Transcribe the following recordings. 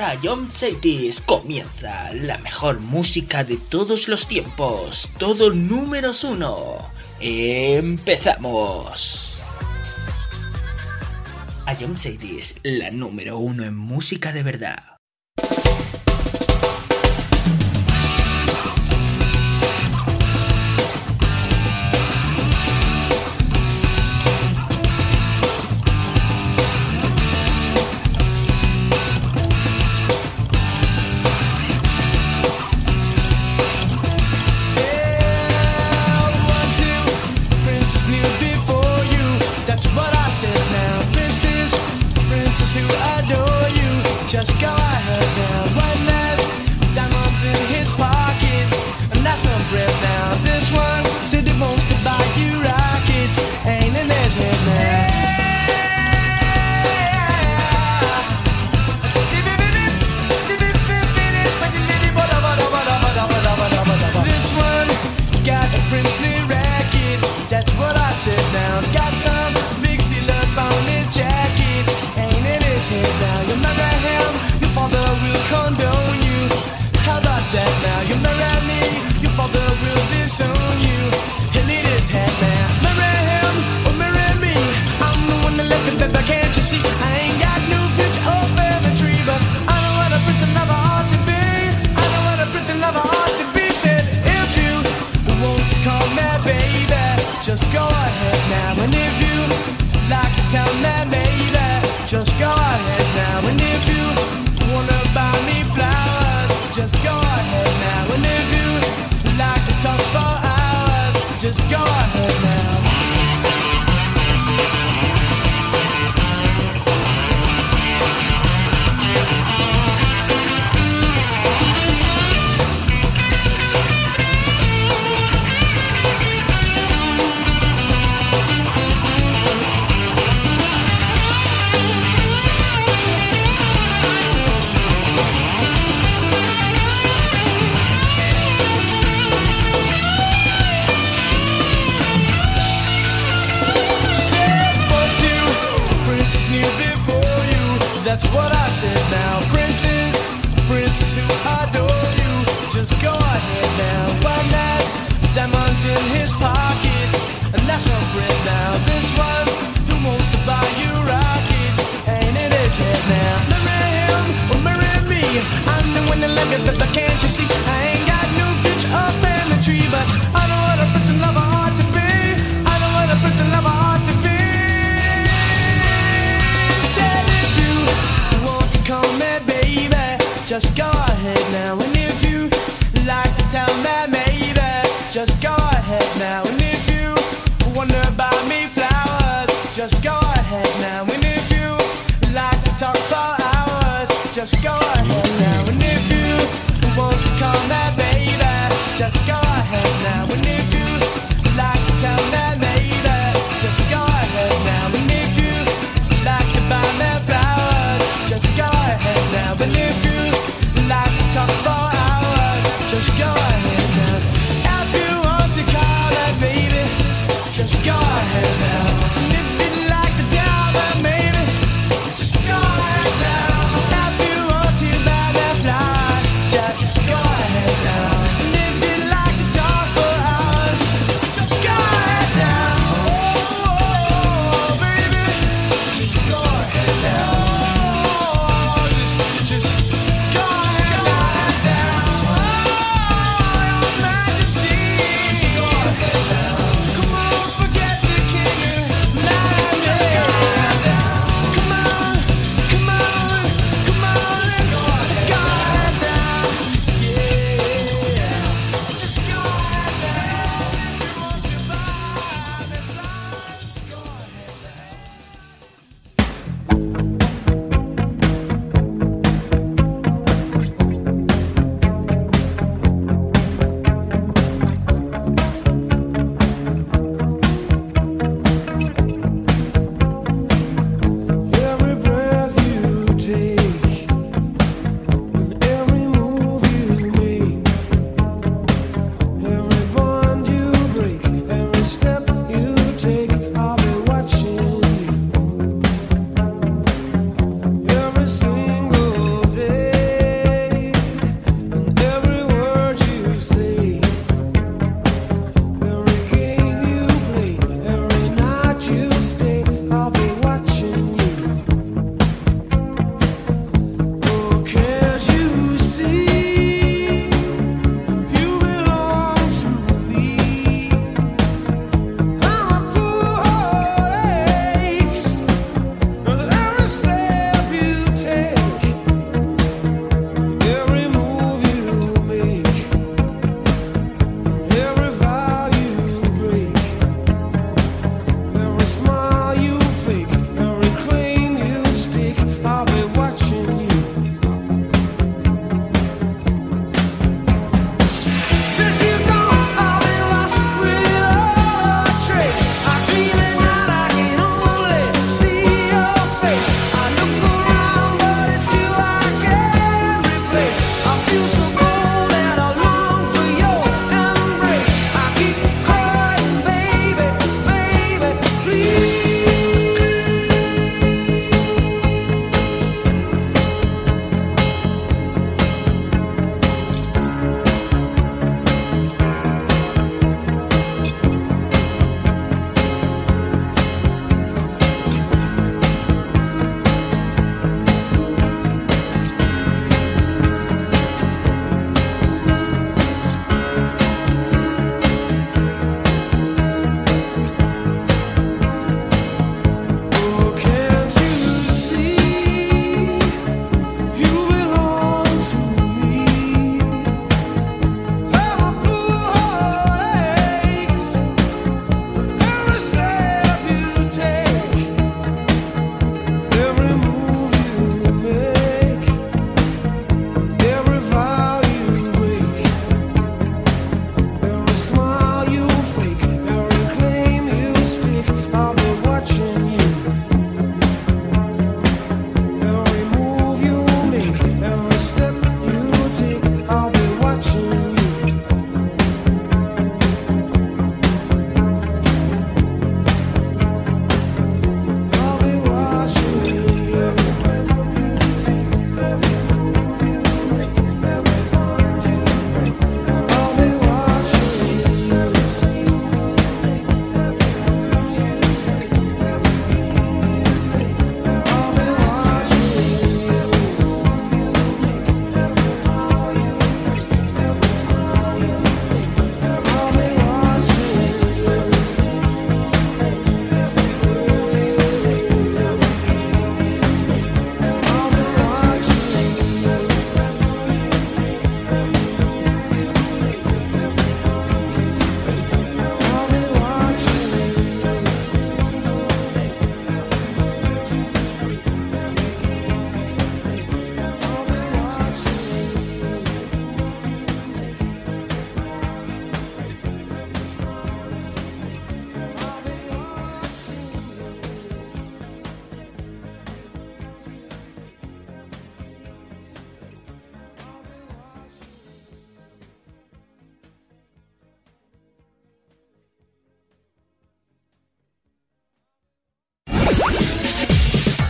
A John Cities. Comienza la mejor música de todos los tiempos. Todo números uno. Empezamos. A John Cities, la número uno en música de verdad.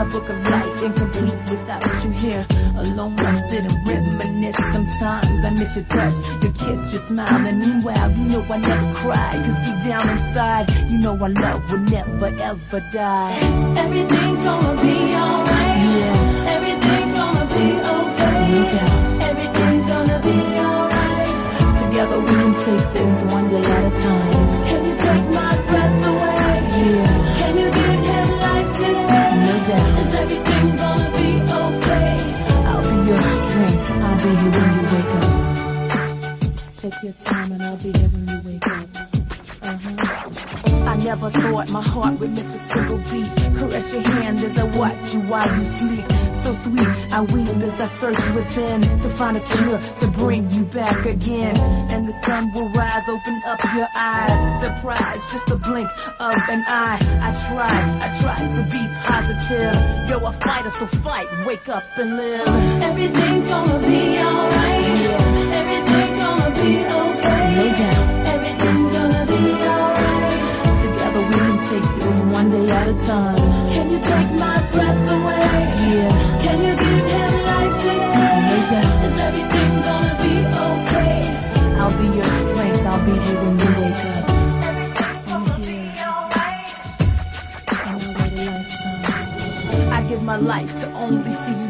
My book of life incomplete without you here. Alone, I sit and reminisce. Sometimes I miss your touch, your kiss, your smile. And meanwhile, you know I never cry. Cause deep down inside, you know our love will never ever die. Everything's gonna be alright. Yeah. Everything's gonna be okay. Doubt. Everything's gonna be alright. Together we can take this one day at a time. Be here when you wake up. Uh-huh. I never thought my heart would miss a single beat. Caress your hand as I watch you while you sleep. So sweet, I weep as I search within to find a cure to bring you back again. And the sun will rise, open up your eyes. Surprise, just a blink of an eye. I tried, I tried to be positive. You're a fighter, so fight, wake up and live. Everything's gonna be alright. Everything's gonna be okay. One day at a time. Can you take my breath away? Yeah. Can you give him life today? No doubt. Is everything gonna be okay? I'll be your strength. I'll be here when you wake up. I give my life to only see you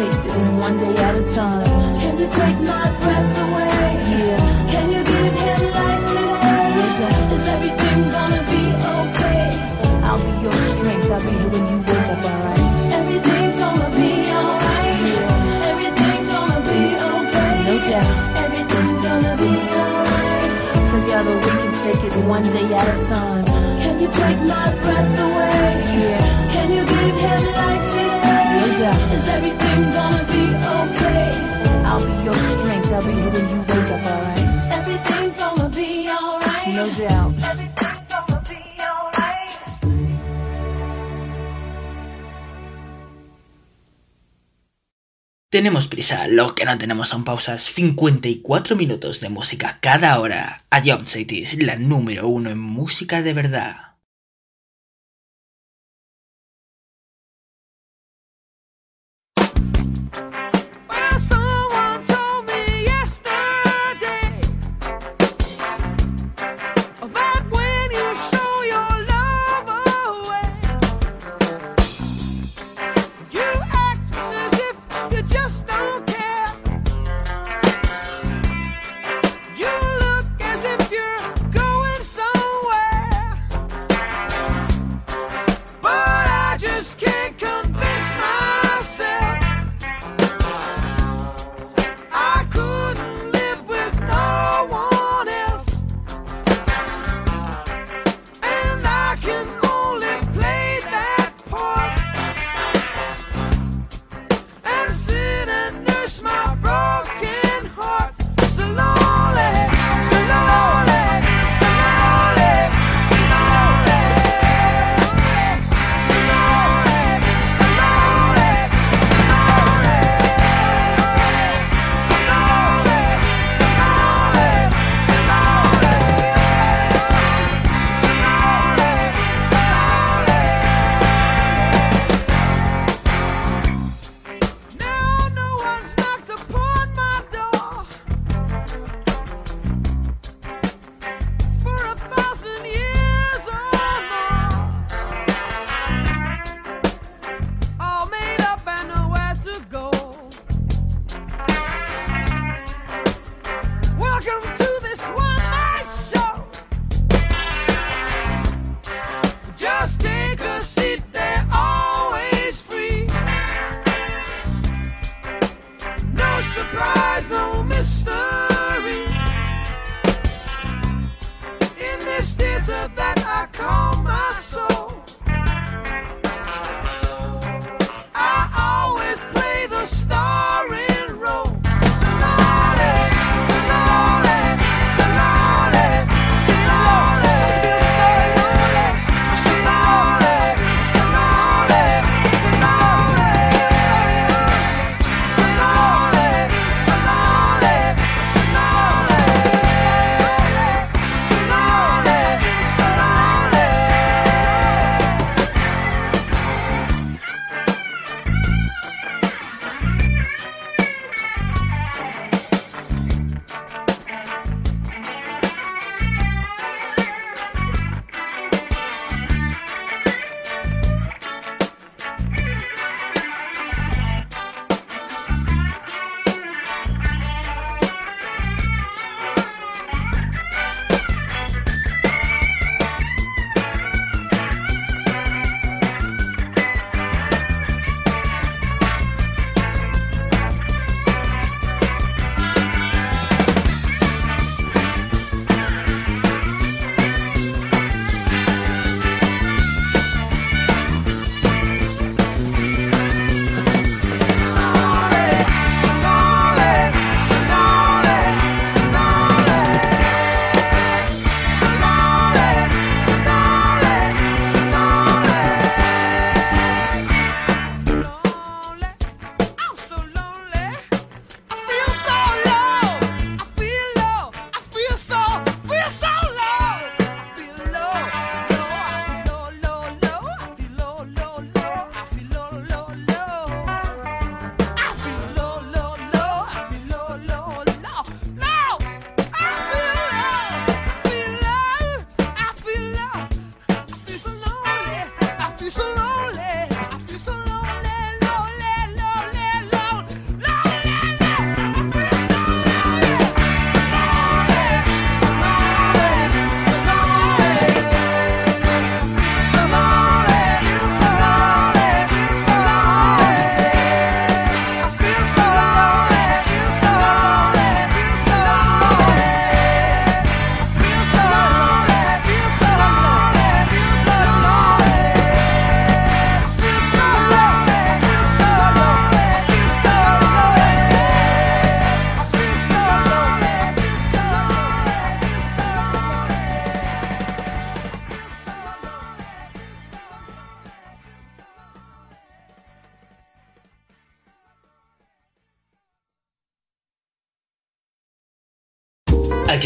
Take this one day at a time. Can you take my breath away? Yeah. Can you give him life today? Doubt. Is everything gonna be okay? I'll be your strength. I'll be here when you wake up, alright? Everything's gonna be alright. Yeah. Everything's gonna be okay. No doubt. Everything's gonna be alright. Together we can take it one day at a time. Can you take my breath away? Yeah. Can you give him life today? No doubt. Is everything gonna be okay? I'll be your strength. I'll be here when you wake up, alright? Everything's gonna be alright. No doubt. Everything's gonna be alright. Tenemos prisa, lo que no tenemos son pausas. 54 minutos de música cada hora. A Jump Cities, la número uno en música de verdad.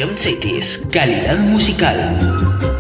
John Cities, calidad musical.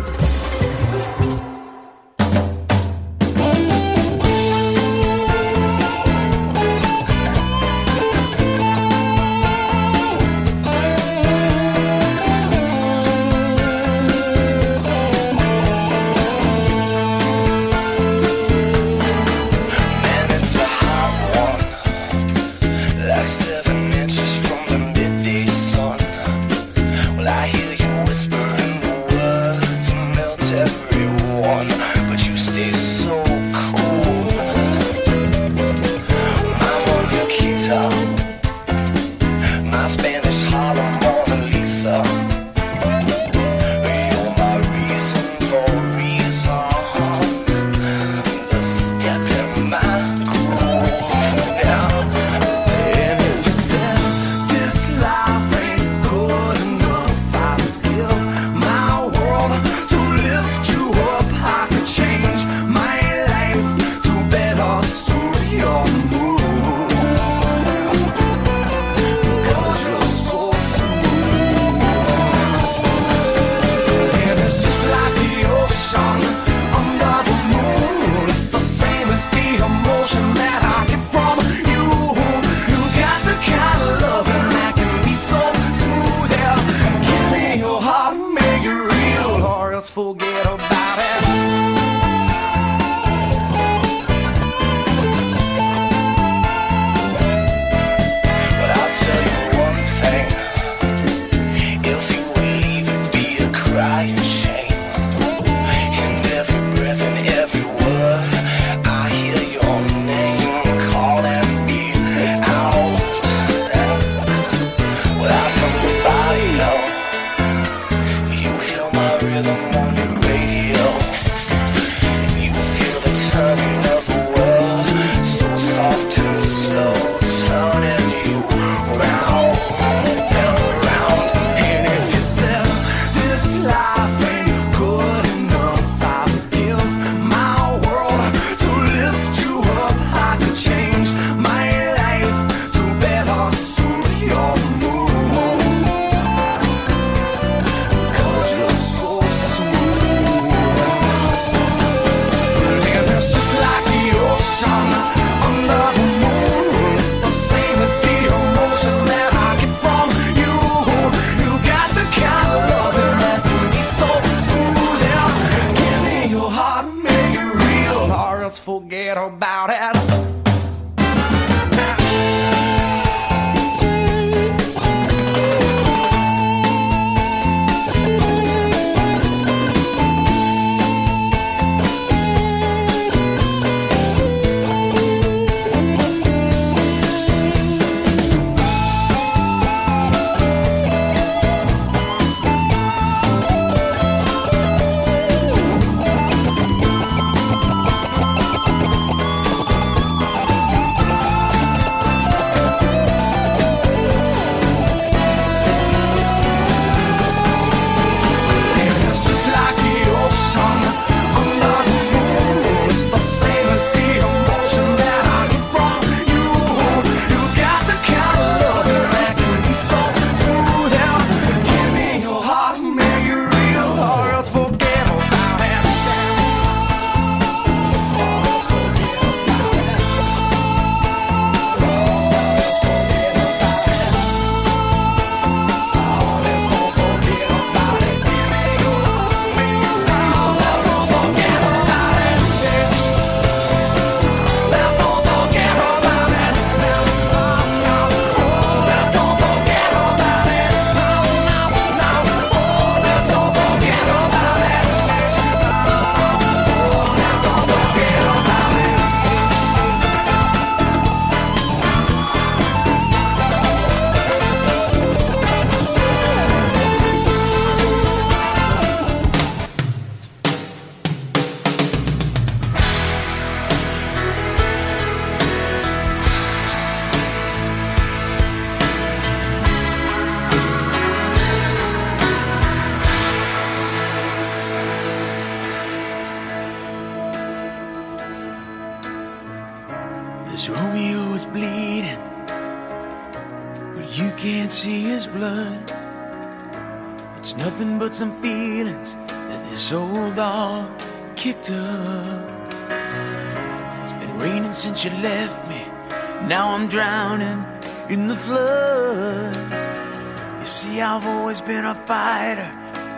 I've always been a fighter,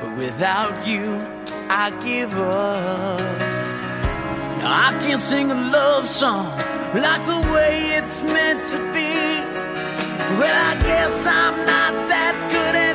but without you, I give up. Now I can't sing a love song like the way it's meant to be. Well, I guess I'm not that good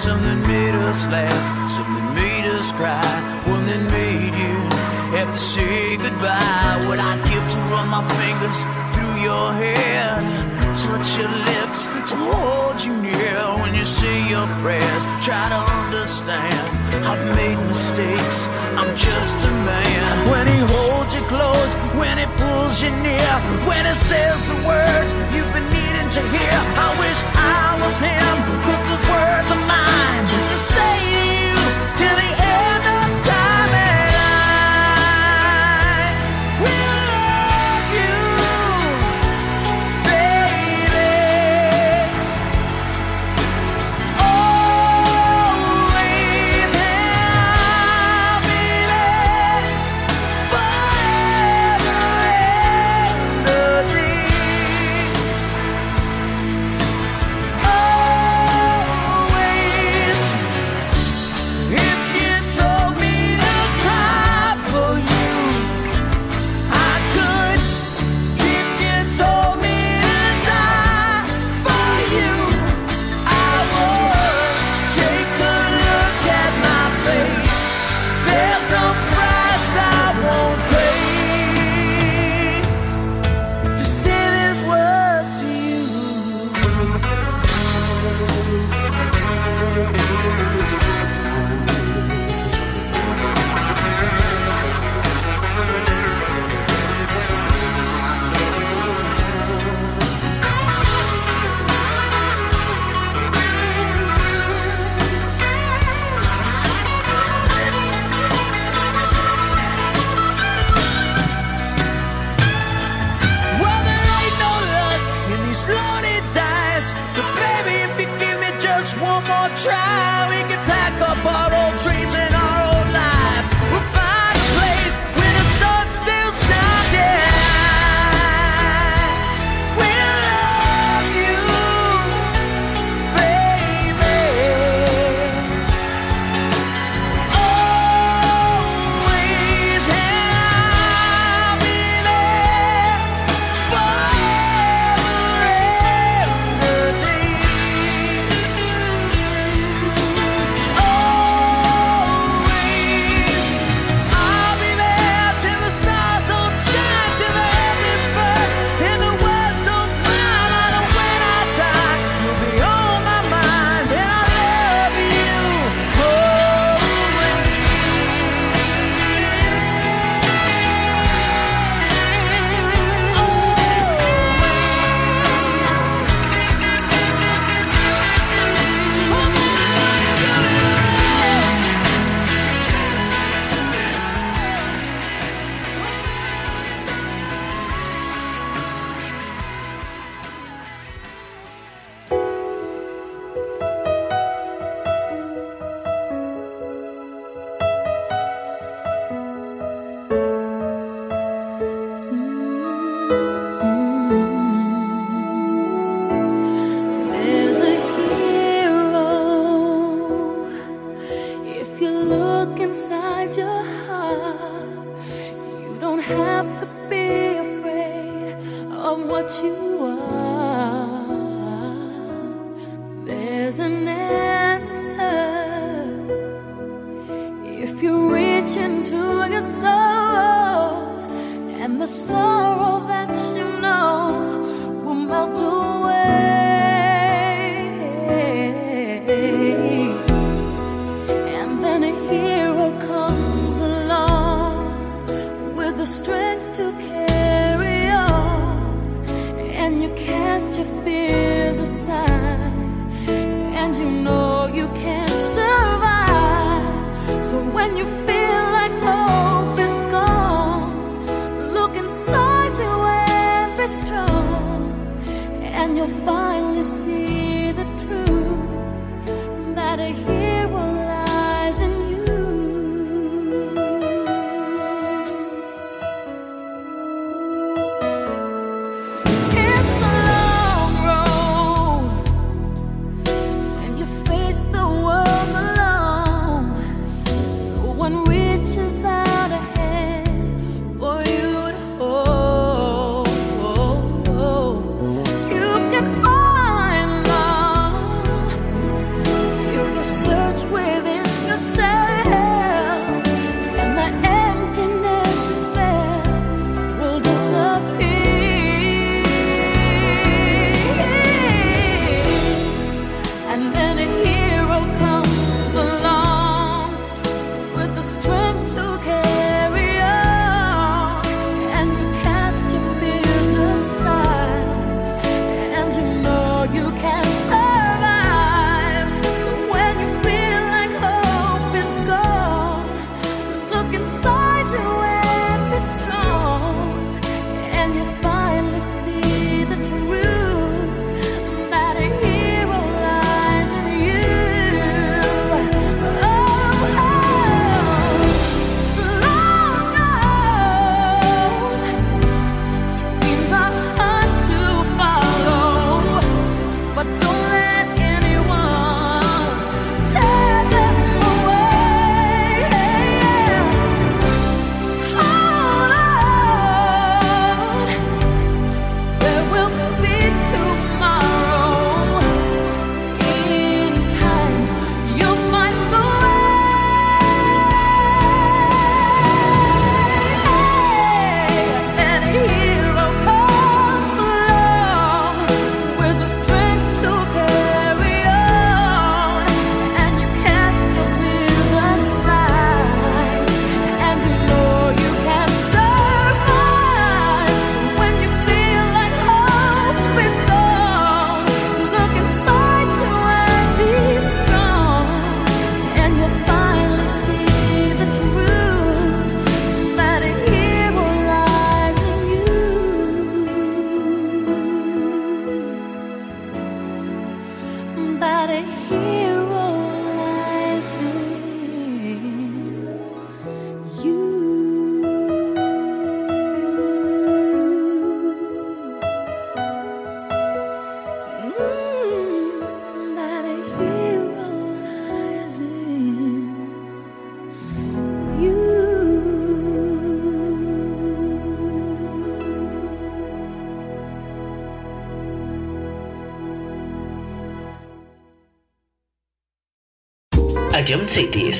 Something made us laugh, something made us cry, one that made you have to say goodbye. What I'd give to run my fingers through your hair, touch your lips to hold you near when you say your prayers. Try to understand. I've made mistakes. I'm just a man. When he holds you close, when he pulls you near, when he says the words you've been needing to hear. I wish I was him, but those words are mine to say try,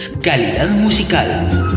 Calidad musical.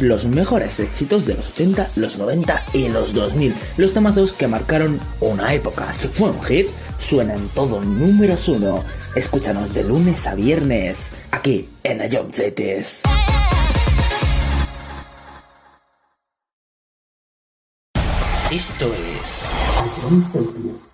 los mejores éxitos de los 80, los 90 y los 2000, los temazos que marcaron una época. Si fue un hit, suena en todo números uno. Escúchanos de lunes a viernes, aquí en Ayom Esto es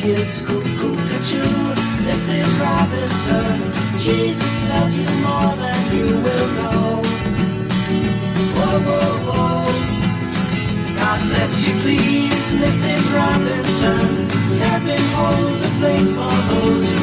kids cuckoo. This is Robinson. Jesus loves you more than you will know. God bless you, please, Mrs. Robinson. Heaven holds a place for those who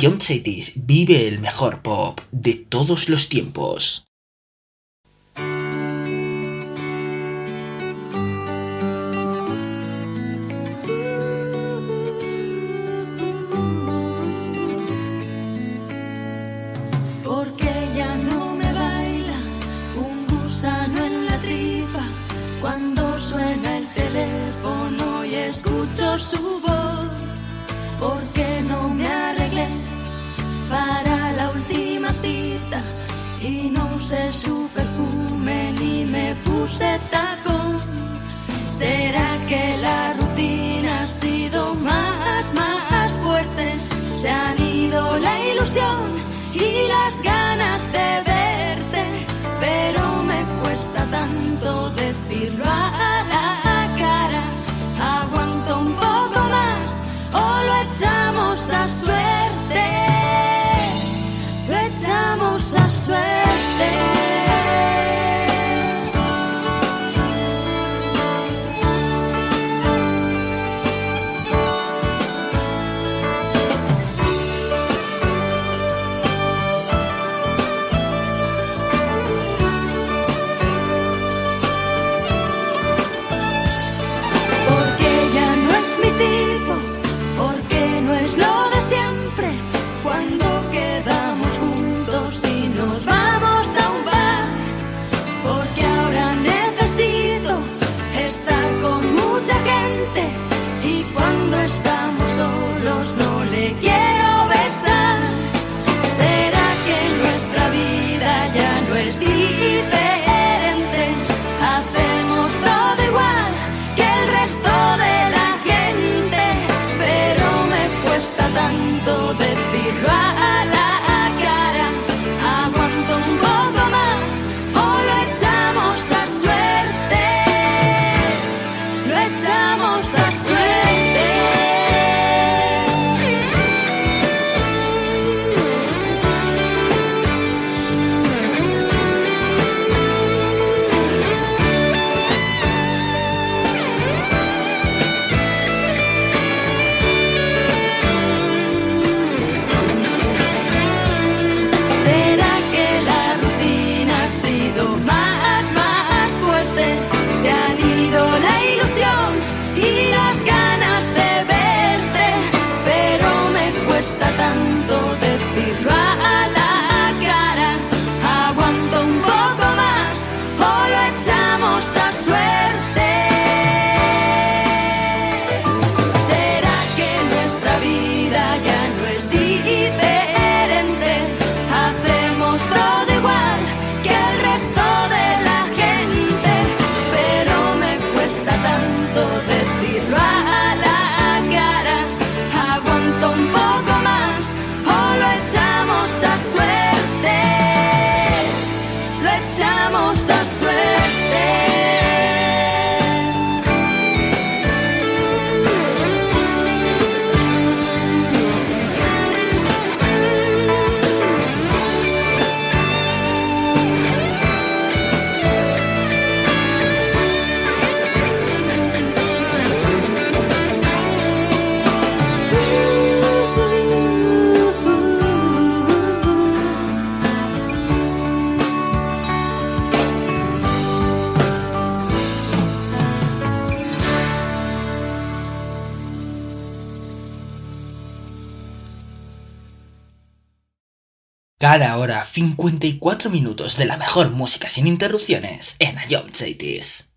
Ion Cities vive el mejor pop de todos los tiempos. 54 minutos de la mejor música sin interrupciones en Ayom Cities.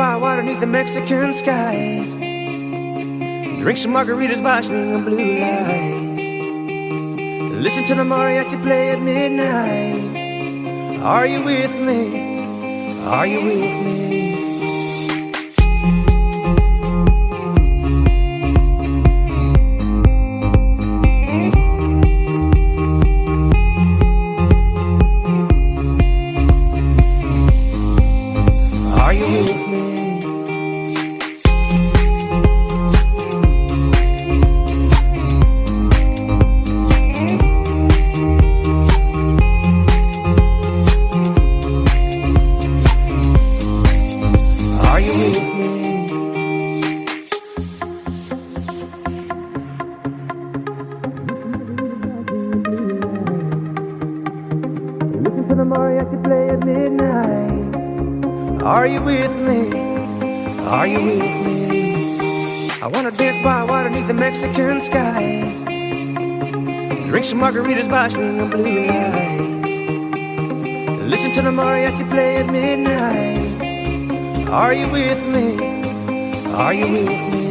By water beneath the Mexican sky. Drink some margaritas by swinging blue lights. Listen to the mariachi play at midnight. Are you with me? Are you with me? Blue lights. Listen to the mariachi play at midnight. Are you with me? Are you with me?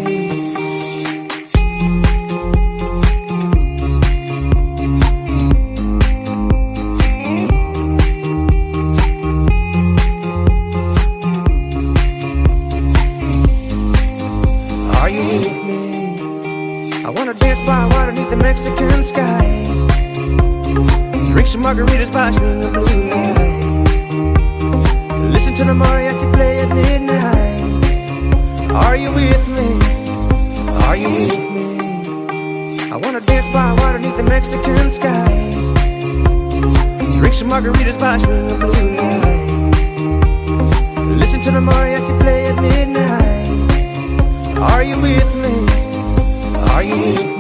Are you with me? I wanna dance by water beneath the Mexican sky. Some margaritas by swinging blue lights. Listen to the mariachi play at midnight. Are you with me? Are you with me? I wanna dance by water beneath the Mexican sky. Drink some margaritas by swinging blue lights. Listen to the mariachi play at midnight. Are you with me? Are you with me?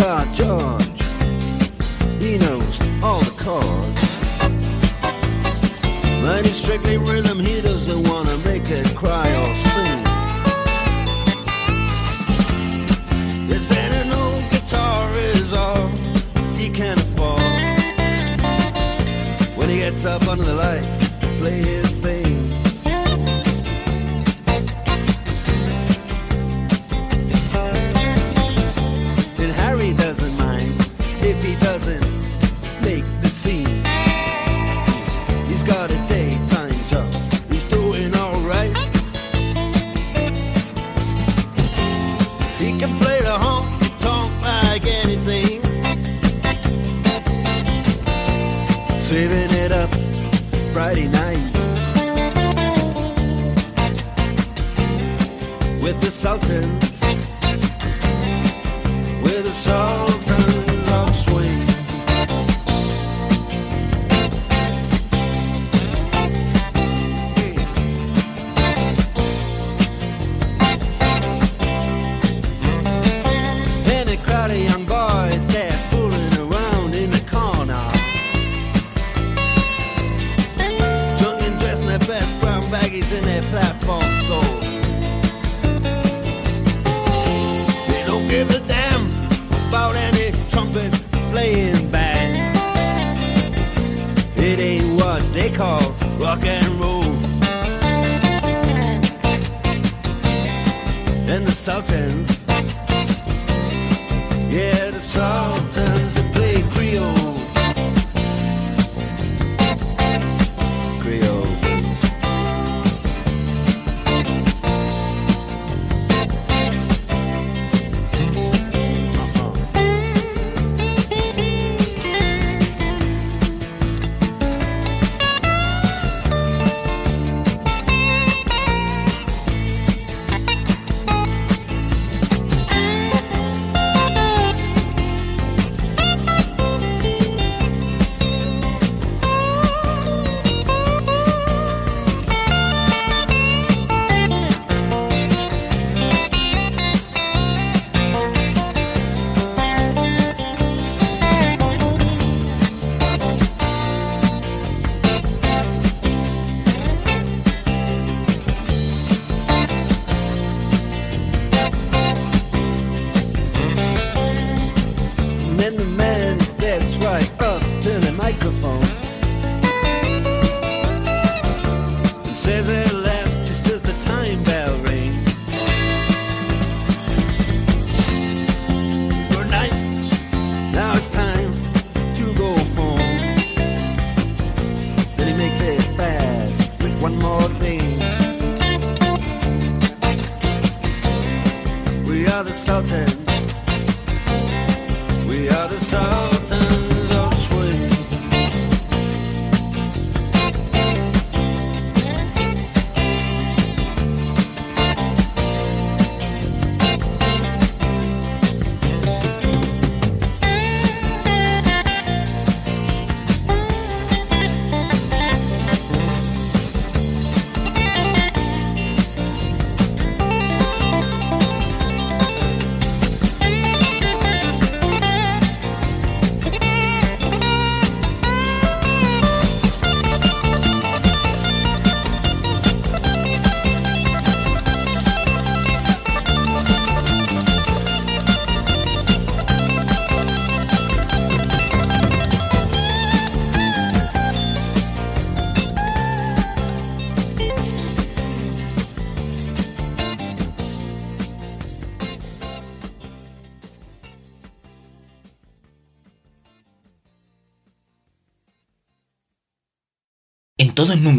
guitar George. He knows all the chords. But he's strictly rhythm, he doesn't wanna make it cry or sing. If then an old guitar is all he can afford, when he gets up under the lights to play his Sultan.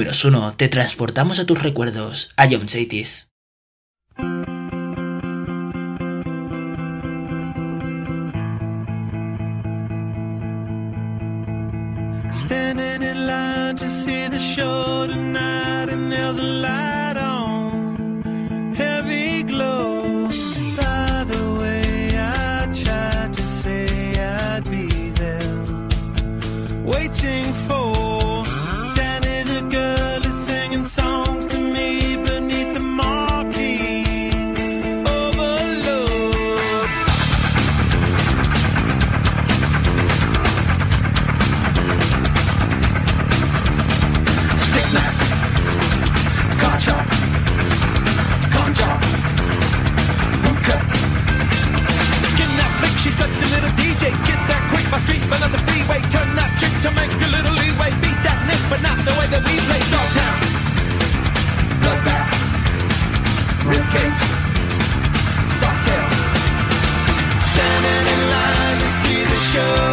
Números 1 te transportamos a tus recuerdos, a John Cities. Soft tail, standing in line to see the show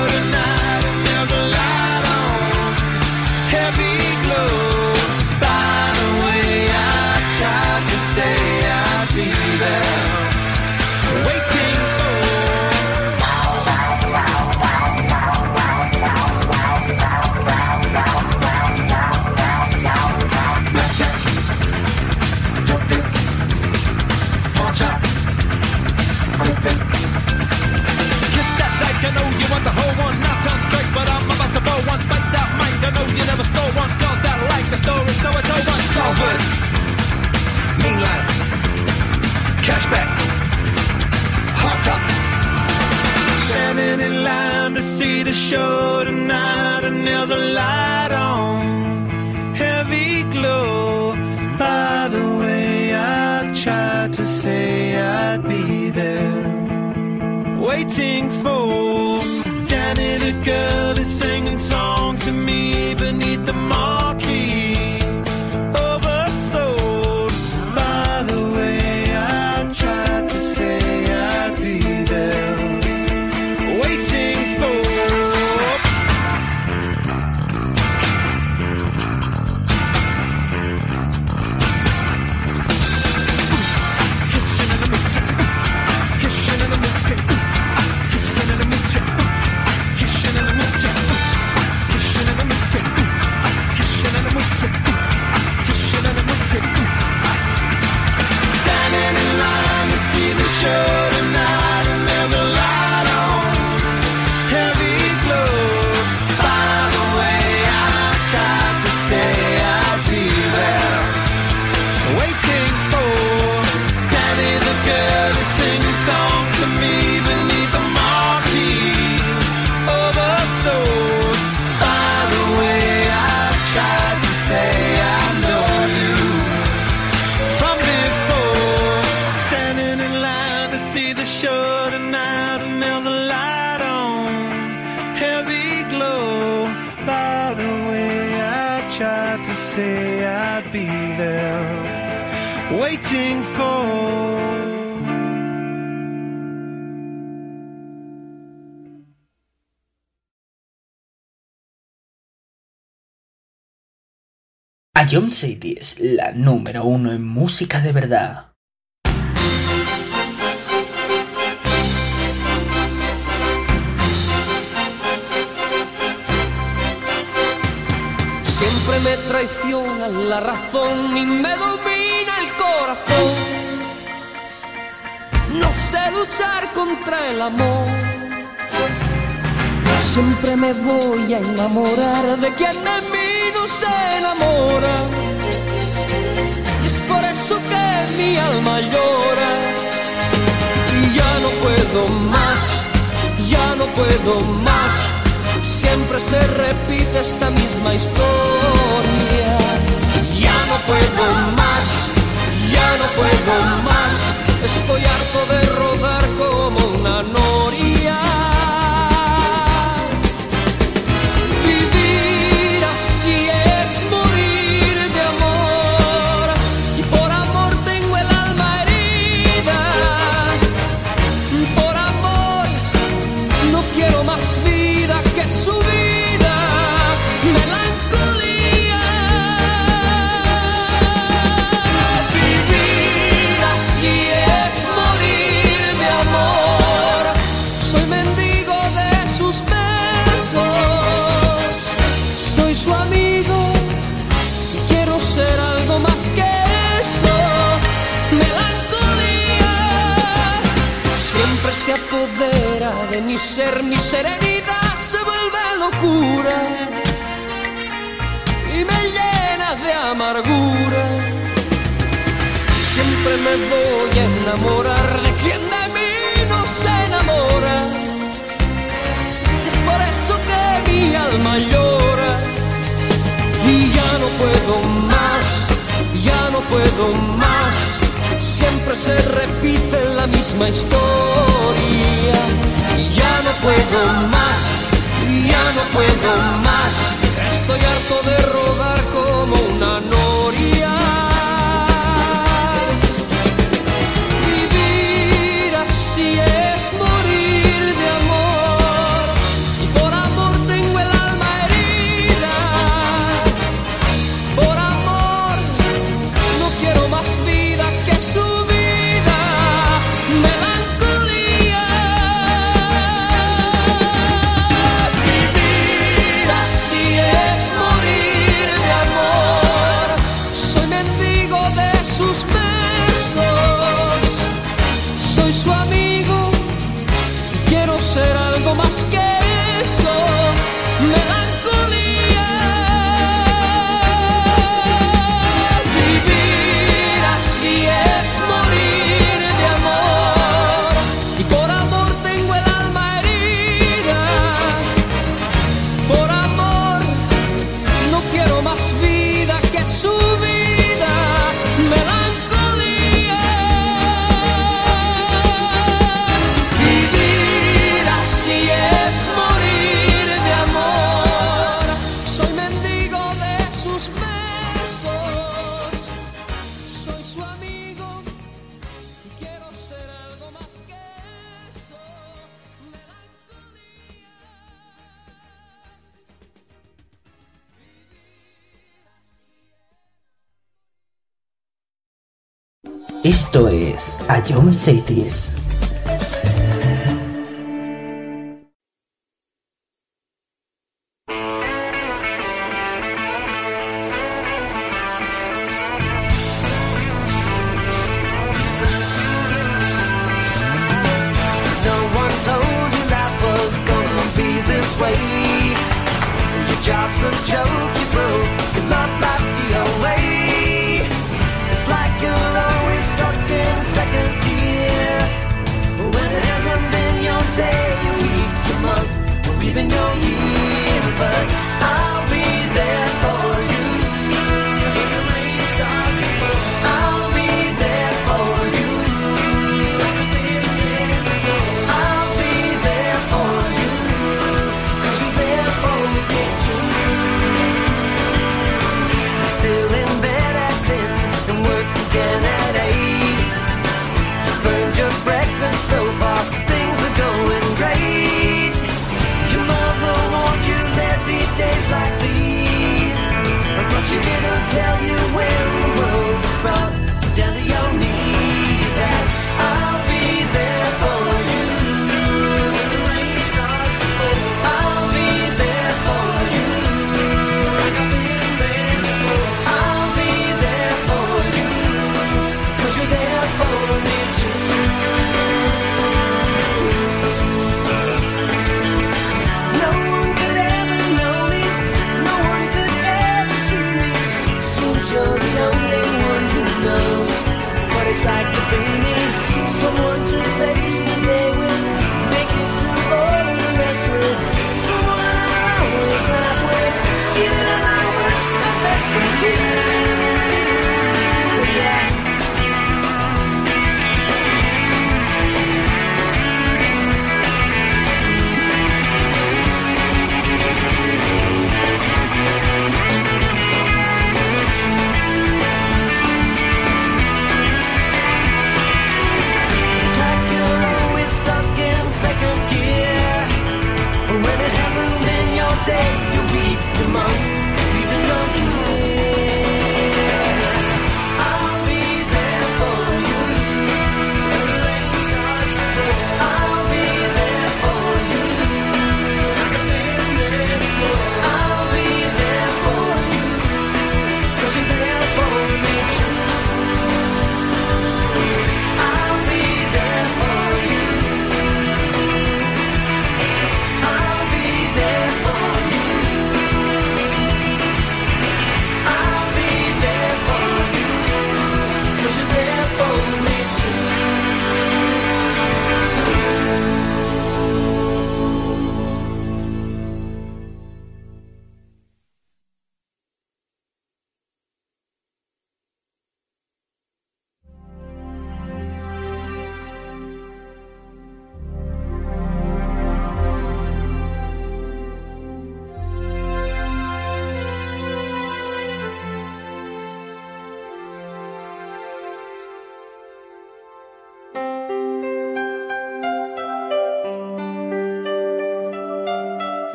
Salford, mean line, cashback, hot top. Standing in line to see the show tonight, and there's a light on, heavy glow. By the way, I tried to say I'd be there, waiting for Danny the girl is singing songs to me beneath the waiting for. A John Cities, la número 1 en música de verdad. Siempre me traiciona la razón y me domina No sé luchar contra el amor. Siempre me voy a enamorar de quien de mí no se enamora. Y es por eso que mi alma llora. Y ya no puedo más, ya no puedo más. Siempre se repite esta misma historia. Ya no puedo más, ya no puedo más. Estoy harto de rodar como una noria. de mi ser, mi serenidad se vuelve locura y me llena de amargura. Siempre me voy a enamorar de quien de mí no se enamora. Y es por eso que mi alma llora y ya no puedo más, ya no puedo más. Siempre se repite la misma historia ya no puedo más, ya no puedo más. Estoy harto de rodar como una noria. Esto es A Young Cities.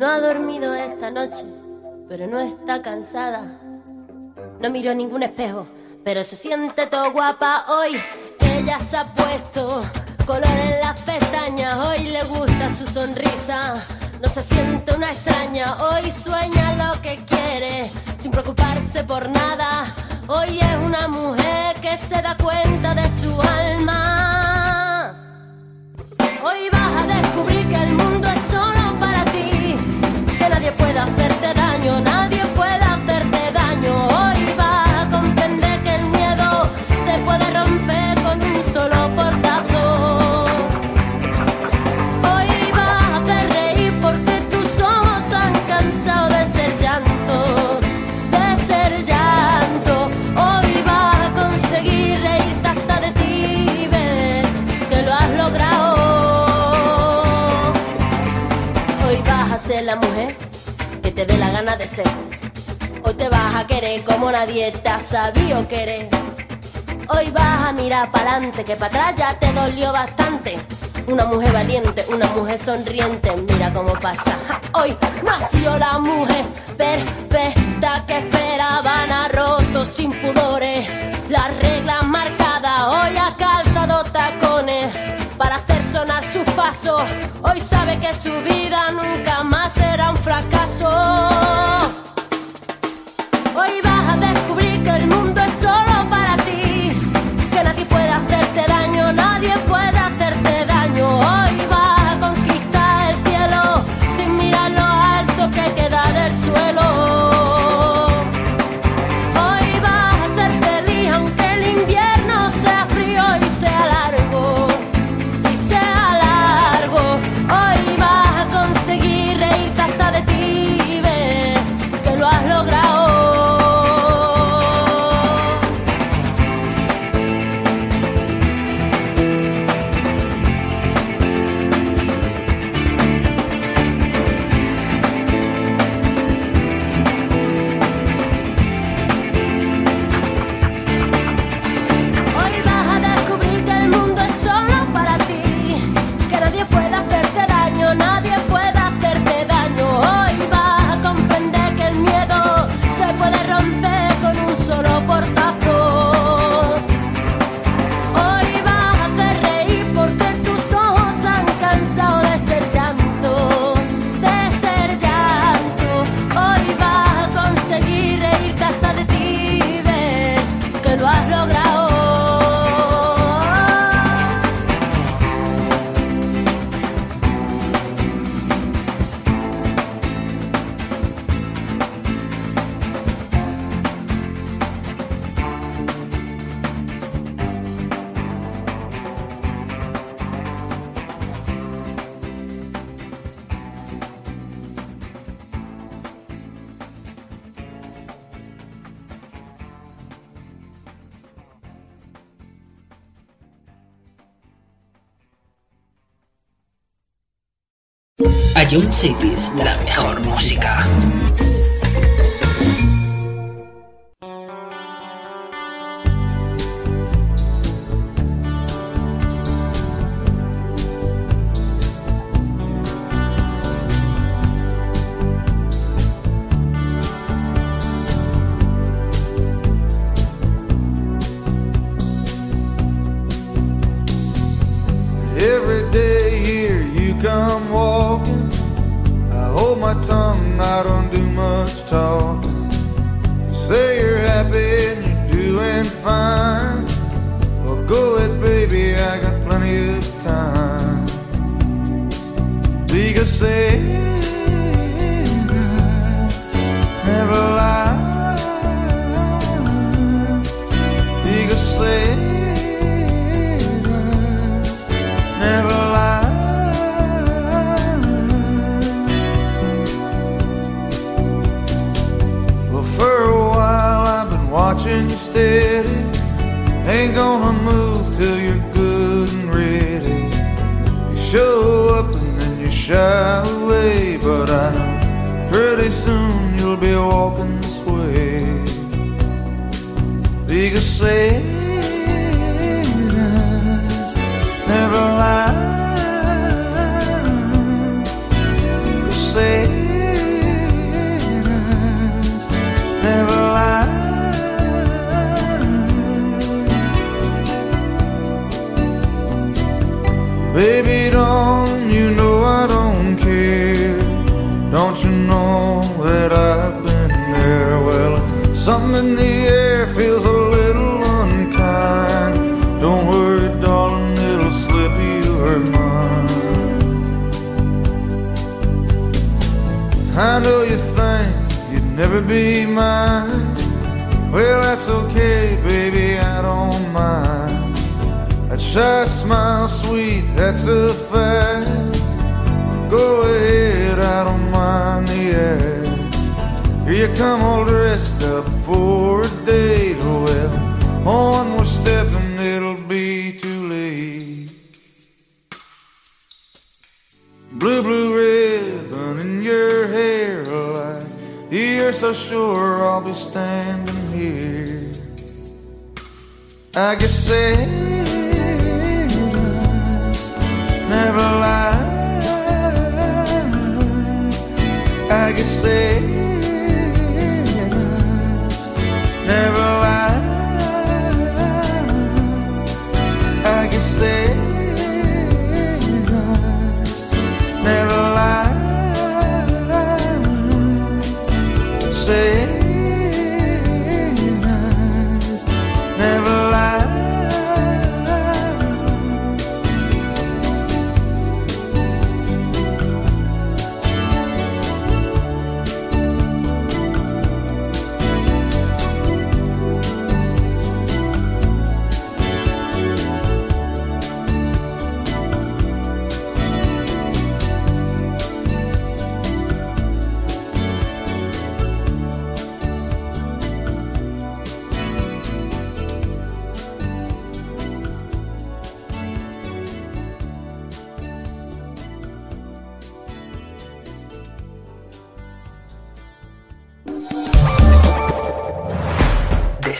No ha dormido esta noche, pero no está cansada. No miró ningún espejo, pero se siente todo guapa hoy. Ella se ha puesto color en las pestañas, hoy le gusta su sonrisa. No se siente una extraña, hoy sueña lo que quiere, sin preocuparse por nada. Hoy es una mujer que se da cuenta de su alma. Hoy vas a descubrir que el mundo que pueda hacerte daño. que te dé la gana de ser. Hoy te vas a querer como nadie te ha sabido querer. Hoy vas a mirar para adelante, que para atrás ya te dolió bastante. Una mujer valiente, una mujer sonriente, mira cómo pasa. Hoy nació la mujer perfecta que esperaban a rotos sin pudores. Las reglas marcadas, hoy ha calzado tacones para Hoy sabe que su vida nunca más será un fracaso. Hoy vas a descubrir que el mundo es solo para ti, que nadie puede hacerte daño, nadie puede Cities, la mejor.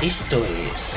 Esto es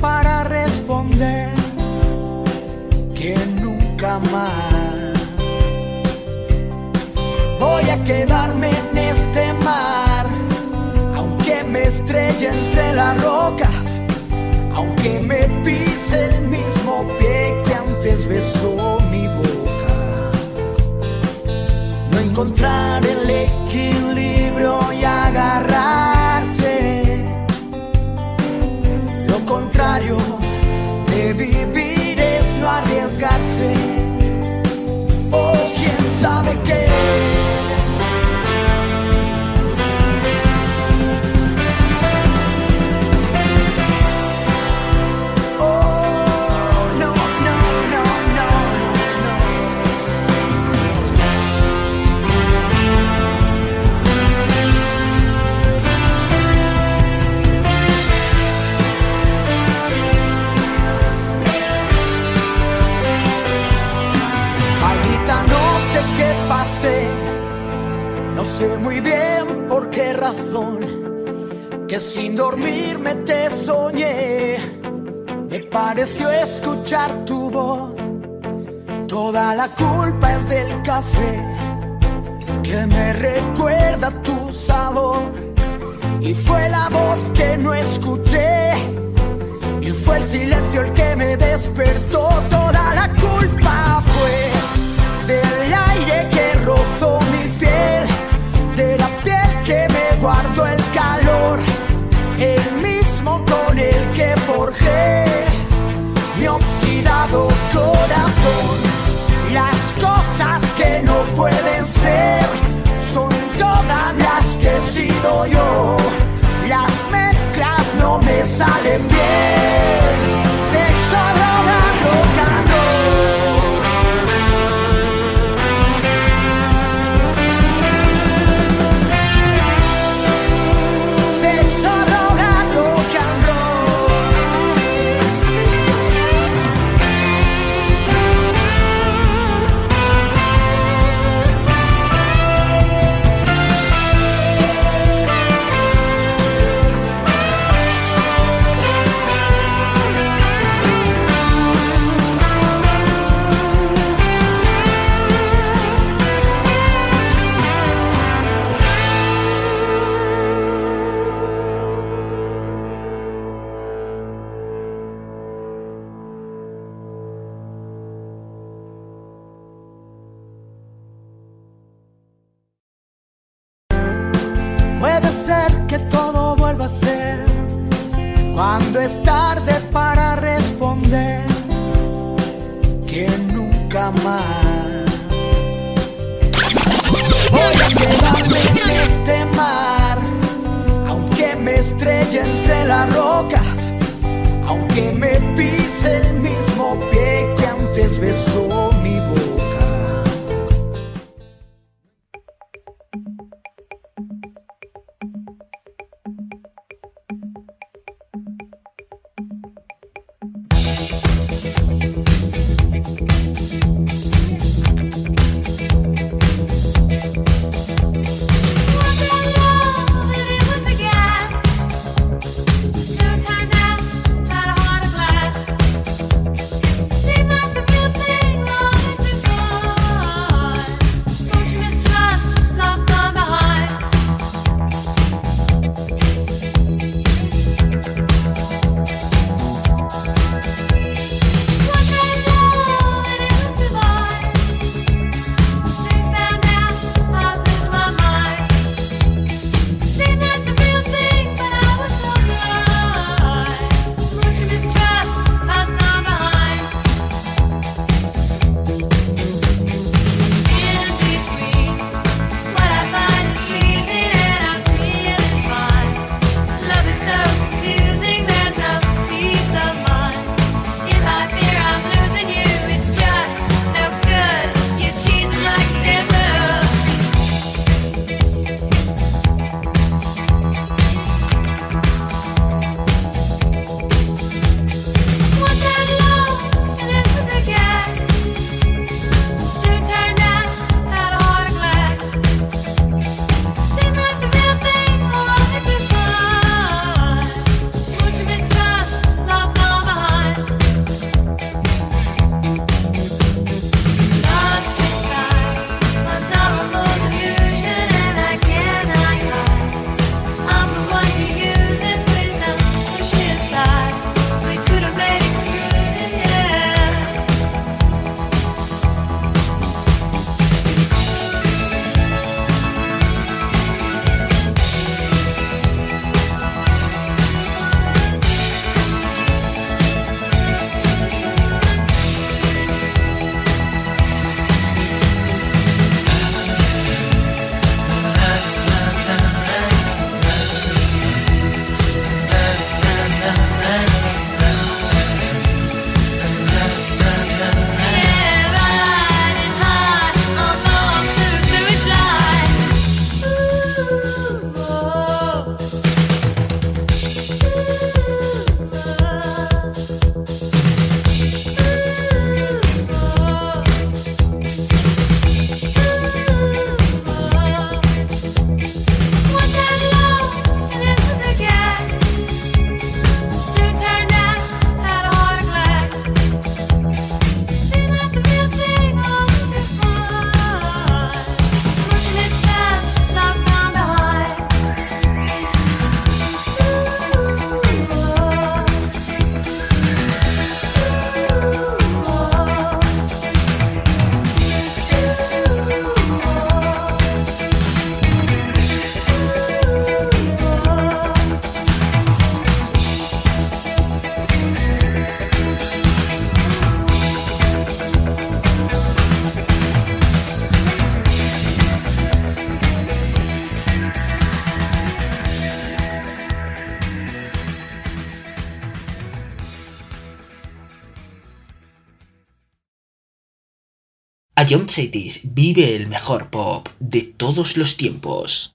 para responder que nunca más. Voy a quedarme en este mar aunque me estrelle entre las rocas sin dormirme te soñé. Me pareció escuchar tu voz. Toda la culpa es del café que me recuerda tu sabor. Y fue la voz que no escuché. Y fue el silencio el que me despertó. Toda la culpa mi oxidado corazón. Las cosas que no pueden ser son todas las que he sido yo. Las mezclas no me salen bien. Jump Cities vive el mejor pop de todos los tiempos.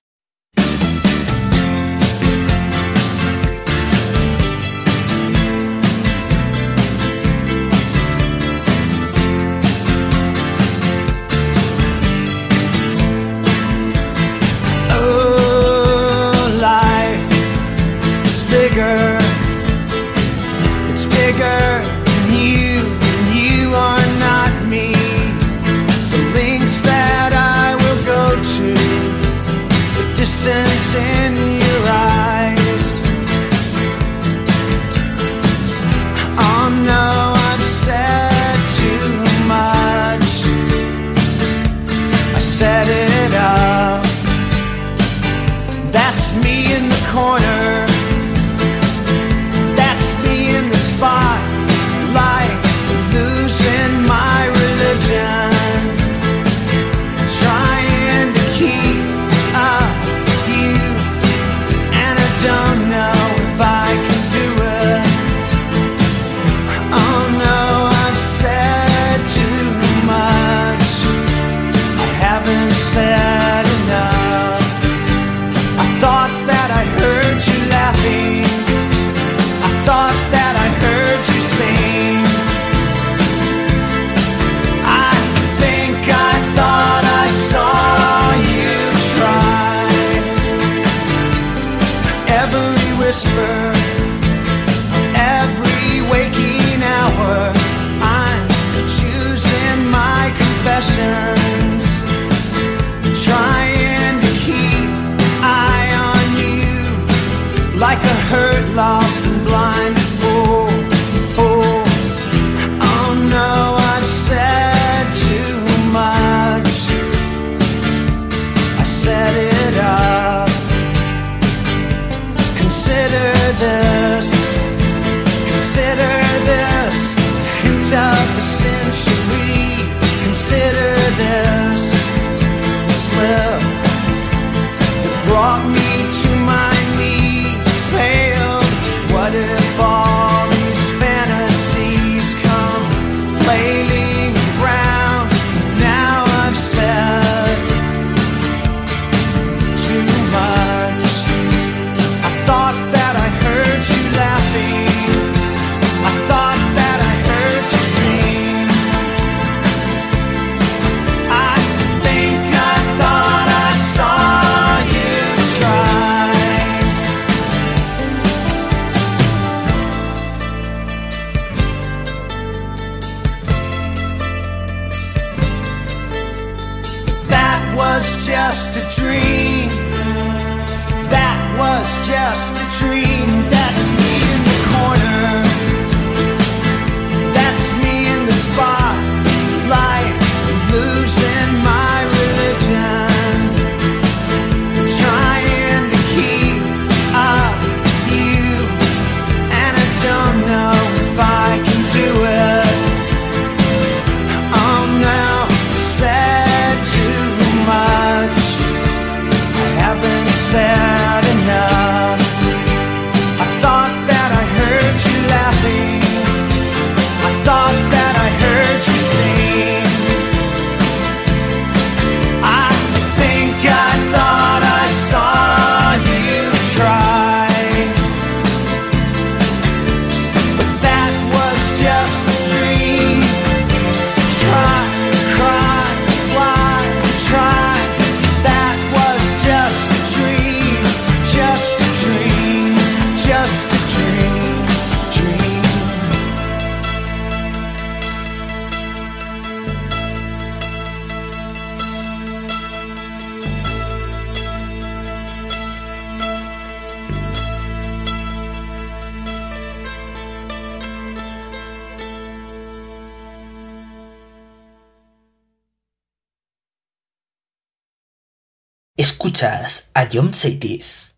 Escuchas a John Satis.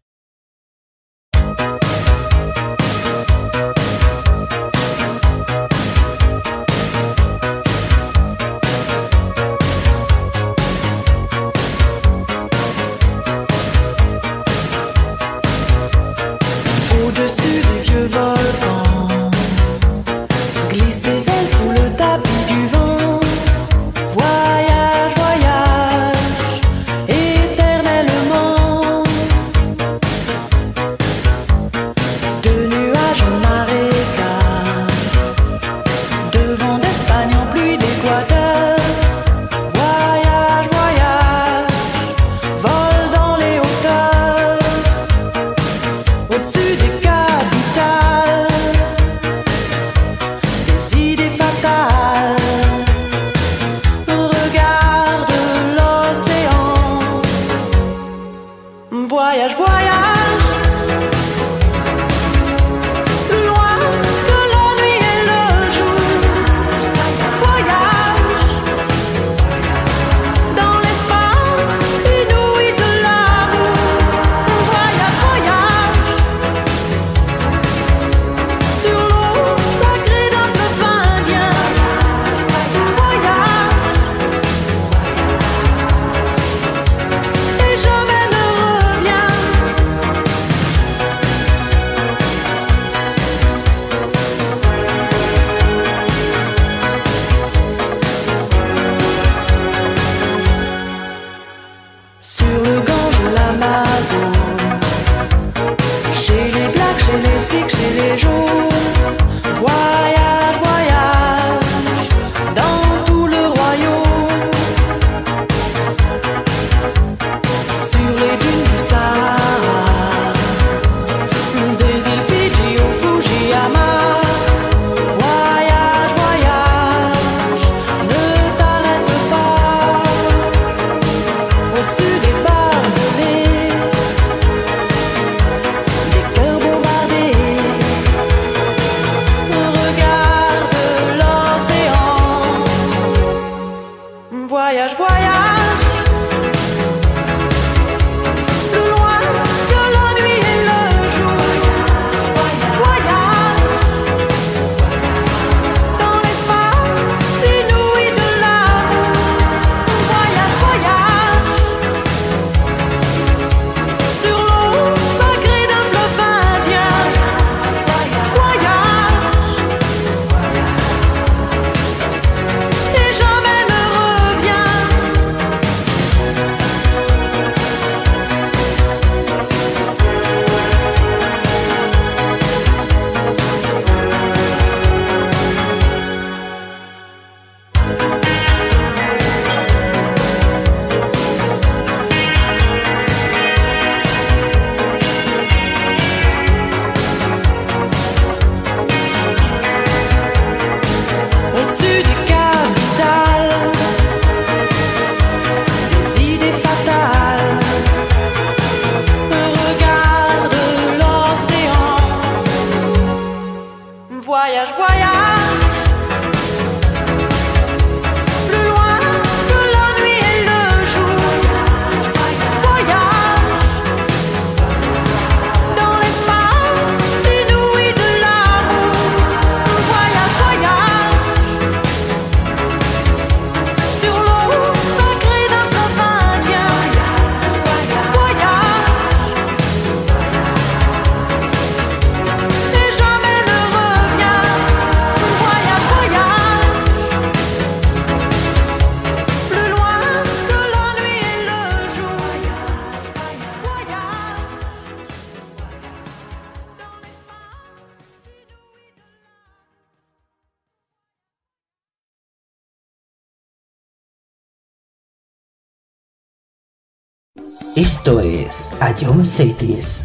Esto es A John Cities.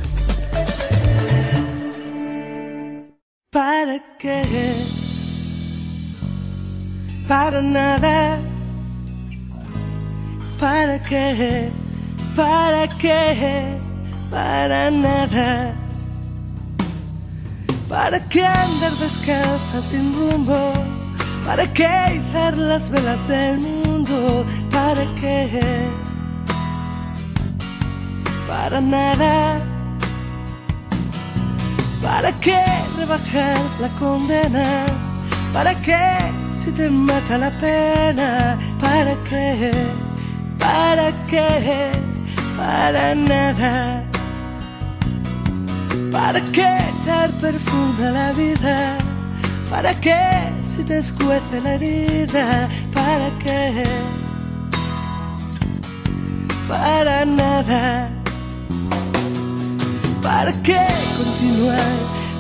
¿Para qué? Para nada. ¿Para qué? ¿Para qué? Para nada. ¿Para qué andar descalza sin rumbo? ¿Para qué izar las velas del mundo? ¿Para qué? Para nada. ¿Para qué rebajar la condena? ¿Para qué si te mata la pena? ¿Para qué? ¿Para qué? Para nada. ¿Para qué echar perfume a la vida? ¿Para qué si te escuece la herida? ¿Para qué? Para nada. ¿Para qué continuar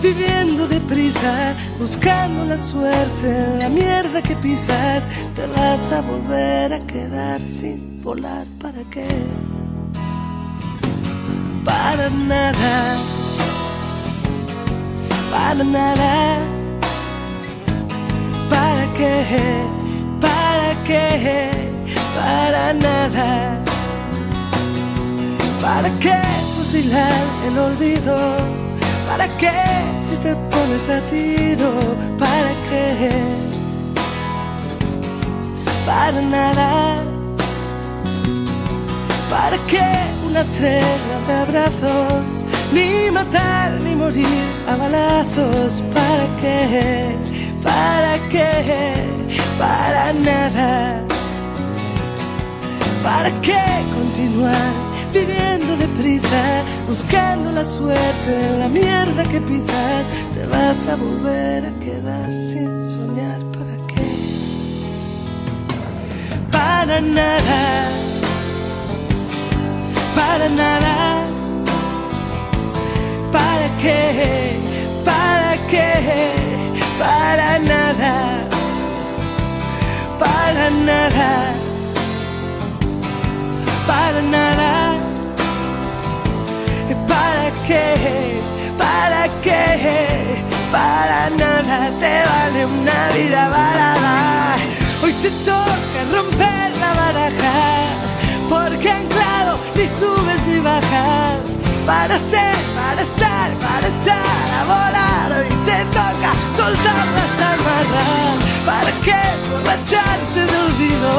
viviendo deprisa, buscando la suerte en la mierda que pisas? Te vas a volver a quedar sin volar. ¿Para qué? Para nada. Para nada. ¿Para qué? ¿Para qué? Para nada. ¿Para qué fusilar el olvido? ¿Para qué si te pones a tiro? ¿Para qué? Para nada. ¿Para qué una tregua de abrazos? Ni matar ni morir a balazos. ¿Para qué? ¿Para qué? Para nada. ¿Para qué continuar viviendo deprisa, buscando la suerte en la mierda que pisas? Te vas a volver a quedar sin soñar. ¿Para qué? Para nada. Para nada. ¿Para qué? ¿Para qué? para nada, para nada, para nada. ¿Para qué? ¿Para qué? Para nada te vale una vida balada. Hoy te toca romper la baraja, porque anclado ni subes ni bajas. Para ser, para estar, para echar a volar. Hoy te toca soltar las amarras. ¿Para qué borracharte de olvido?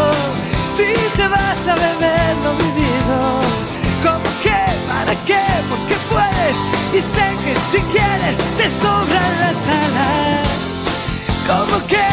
Si te vas a beber vivido. ¿Cómo que? ¿Para qué? Porque puedes y sé que si quieres te sobran las alas. ¿Cómo que